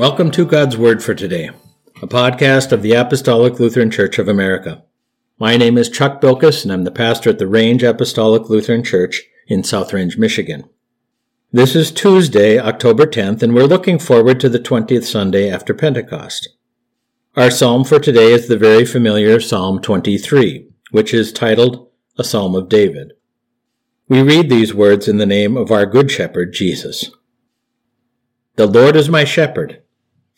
Welcome to God's Word for Today, a podcast of the Apostolic Lutheran Church of America. My name is Chuck Bylkas, and I'm the pastor at the Range Apostolic Lutheran Church in South Range, Michigan. This is Tuesday, October 10th, and we're looking forward to the 20th Sunday after Pentecost. Our psalm for today is the very familiar Psalm 23, which is titled A Psalm of David. We read these words in the name of our Good Shepherd, Jesus. The Lord is my shepherd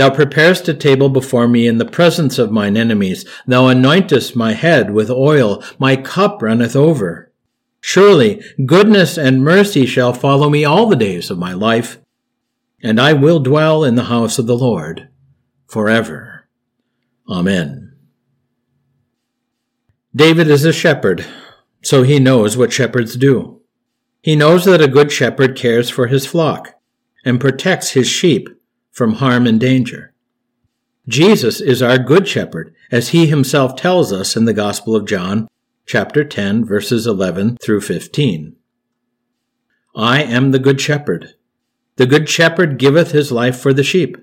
Thou preparest a table before me in the presence of mine enemies. Thou anointest my head with oil. My cup runneth over. Surely goodness and mercy shall follow me all the days of my life, and I will dwell in the house of the Lord forever. Amen. David is a shepherd, so he knows what shepherds do. He knows that a good shepherd cares for his flock and protects his sheep from harm and danger. Jesus is our good shepherd, as he himself tells us in the Gospel of John, chapter 10, verses 11 through 15. I am the good shepherd. The good shepherd giveth his life for the sheep.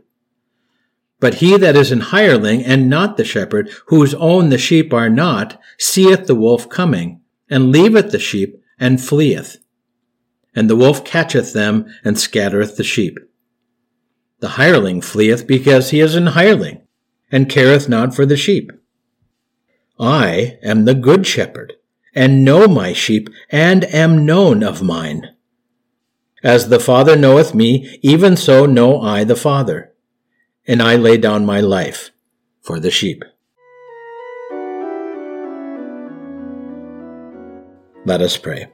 But he that is an hireling and not the shepherd, whose own the sheep are not, seeth the wolf coming, and leaveth the sheep, and fleeth. And the wolf catcheth them, and scattereth the sheep. The hireling fleeth because he is an hireling, and careth not for the sheep. I am the good shepherd, and know my sheep, and am known of mine. As the Father knoweth me, even so know I the Father, and I lay down my life for the sheep. Let us pray.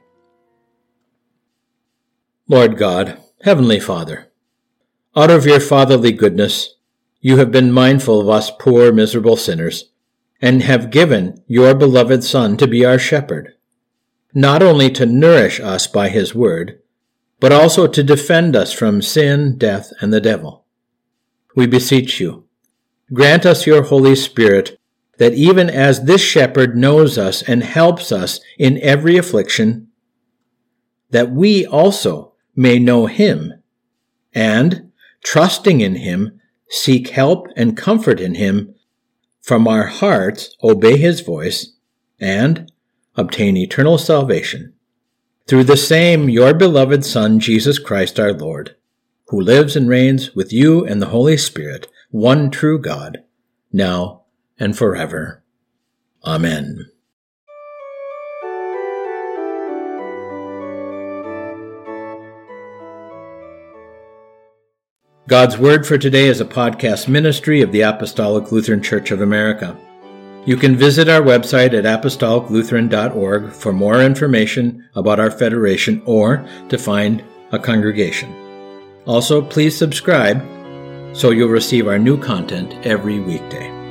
Lord God, Heavenly Father, out of your fatherly goodness, you have been mindful of us poor, miserable sinners, and have given your beloved Son to be our shepherd, not only to nourish us by his word, but also to defend us from sin, death, and the devil. We beseech you, grant us your Holy Spirit, that even as this shepherd knows us and helps us in every affliction, that we also may know him, and, trusting in Him, seek help and comfort in Him, from our hearts obey His voice, and obtain eternal salvation. Through the same your beloved Son, Jesus Christ our Lord, who lives and reigns with you and the Holy Spirit, one true God, now and forever. Amen. God's Word for Today is a podcast ministry of the Apostolic Lutheran Church of America. You can visit our website at apostoliclutheran.org for more information about our federation or to find a congregation. Also, please subscribe so you'll receive our new content every weekday.